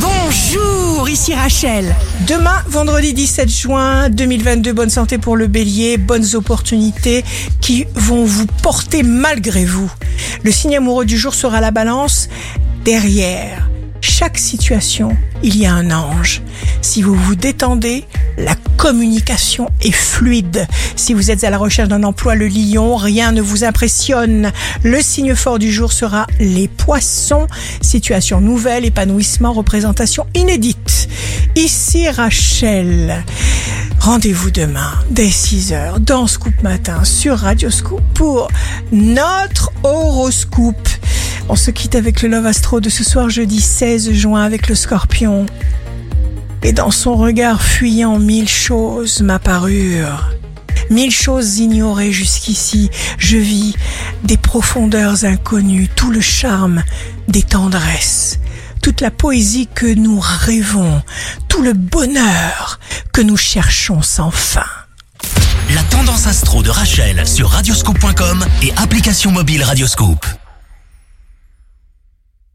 Bonjour, ici Rachel. Demain, vendredi 17 juin 2022, bonne santé pour le bélier, bonnes opportunités qui vont vous porter malgré vous. Le signe amoureux du jour sera la balance. Derrière chaque situation, il y a un ange. Si vous vous détendez, la communication est fluide. Si vous êtes à la recherche d'un emploi, le lion, rien ne vous impressionne. Le signe fort du jour sera les poissons. Situation nouvelle, épanouissement, représentation inédite. Ici Rachel. Rendez-vous demain dès 6h dans Scoop Matin sur Radio Scoop pour notre horoscope. On se quitte avec le Love Astro de ce soir jeudi 16 juin avec le scorpion. Et dans son regard fuyant, mille choses m'apparurent. Mille choses ignorées jusqu'ici. Je vis des profondeurs inconnues, tout le charme des tendresses, toute la poésie que nous rêvons, tout le bonheur que nous cherchons sans fin. La tendance astro de Rachel sur radioscope.com et application mobile Radioscope.